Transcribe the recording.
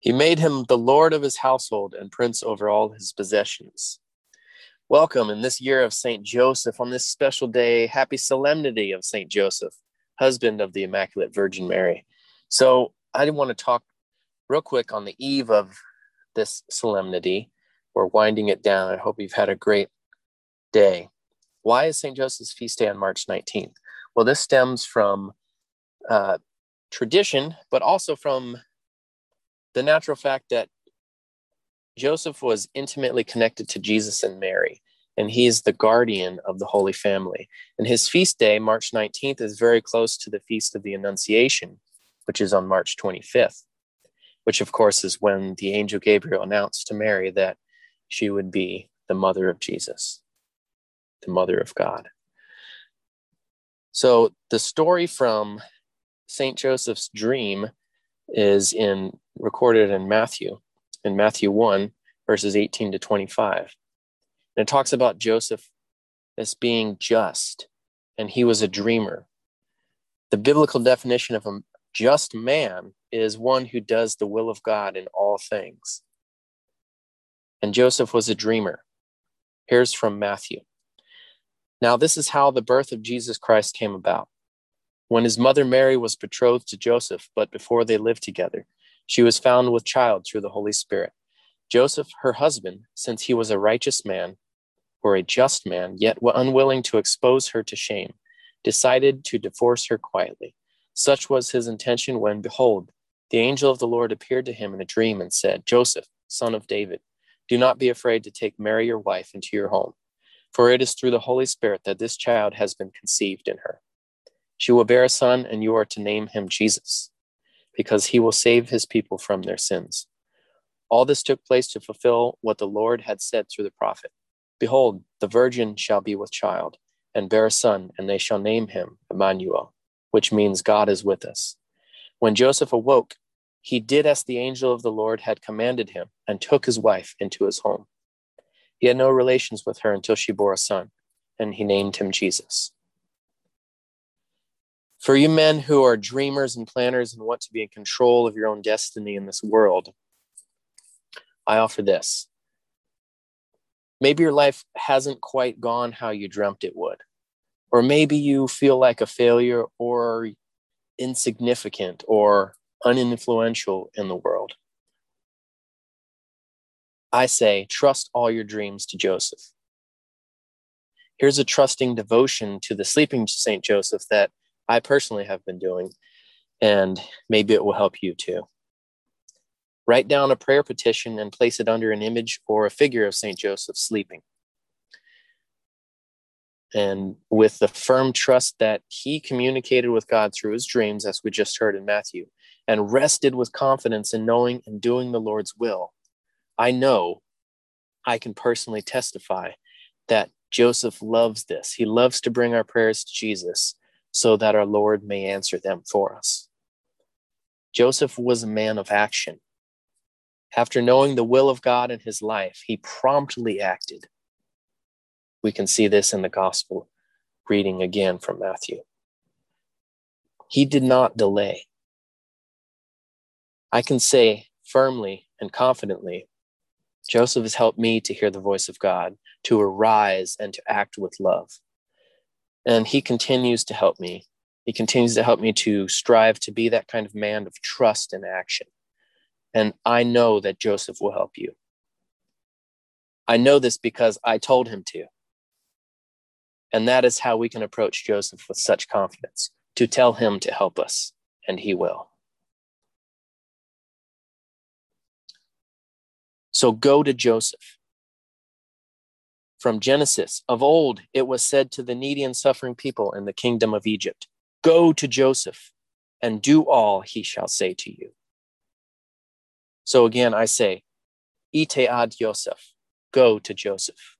He made him the Lord of his household and prince over all his possessions. Welcome in this year of St. Joseph on this special day. Happy solemnity of St. Joseph, husband of the Immaculate Virgin Mary. So, I want to talk real quick on the eve of this solemnity. We're winding it down. I hope you've had a great day. Why is St. Joseph's feast day on March 19th? Well, this stems from uh, tradition, but also from the natural fact that Joseph was intimately connected to Jesus and Mary, and he is the guardian of the Holy Family. And his feast day, March 19th, is very close to the Feast of the Annunciation, which is on March 25th, which, of course, is when the angel Gabriel announced to Mary that she would be the mother of Jesus, the mother of God. So the story from St. Joseph's dream is in recorded in Matthew, in Matthew 1, verses 18 to 25. And it talks about Joseph as being just, and he was a dreamer. The biblical definition of a just man is one who does the will of God in all things. And Joseph was a dreamer. Here's from Matthew. Now, this is how the birth of Jesus Christ came about. When his mother Mary was betrothed to Joseph, but before they lived together, she was found with child through the Holy Spirit. Joseph, her husband, since he was a righteous man, or a just man, yet unwilling to expose her to shame, decided to divorce her quietly. Such was his intention when, behold, the angel of the Lord appeared to him in a dream and said, Joseph, son of David, do not be afraid to take Mary your wife into your home, for it is through the Holy Spirit that this child has been conceived in her. She will bear a son, and you are to name him Jesus, because he will save his people from their sins. All this took place to fulfill what the Lord had said through the prophet Behold, the virgin shall be with child, and bear a son, and they shall name him Emmanuel, which means God is with us. When Joseph awoke, he did as the angel of the Lord had commanded him, and took his wife into his home. He had no relations with her until she bore a son, and he named him Jesus. For you men who are dreamers and planners and want to be in control of your own destiny in this world, I offer this. Maybe your life hasn't quite gone how you dreamt it would. Or maybe you feel like a failure or insignificant or uninfluential in the world. I say, trust all your dreams to Joseph. Here's a trusting devotion to the sleeping St. Joseph that I personally have been doing, and maybe it will help you too. Write down a prayer petition and place it under an image or a figure of St. Joseph sleeping. And with the firm trust that he communicated with God through his dreams, as we just heard in Matthew, and rested with confidence in knowing and doing the Lord's will, I know I can personally testify that Joseph loves this. He loves to bring our prayers to Jesus so that our Lord may answer them for us. Joseph was a man of action. After knowing the will of God in his life, he promptly acted. We can see this in the gospel reading again from Matthew. He did not delay. I can say firmly and confidently Joseph has helped me to hear the voice of God, to arise and to act with love. And he continues to help me. He continues to help me to strive to be that kind of man of trust and action. And I know that Joseph will help you. I know this because I told him to. And that is how we can approach Joseph with such confidence to tell him to help us, and he will. So go to Joseph from Genesis. Of old, it was said to the needy and suffering people in the kingdom of Egypt Go to Joseph and do all he shall say to you. So again, I say, Ite ad Joseph, go to Joseph.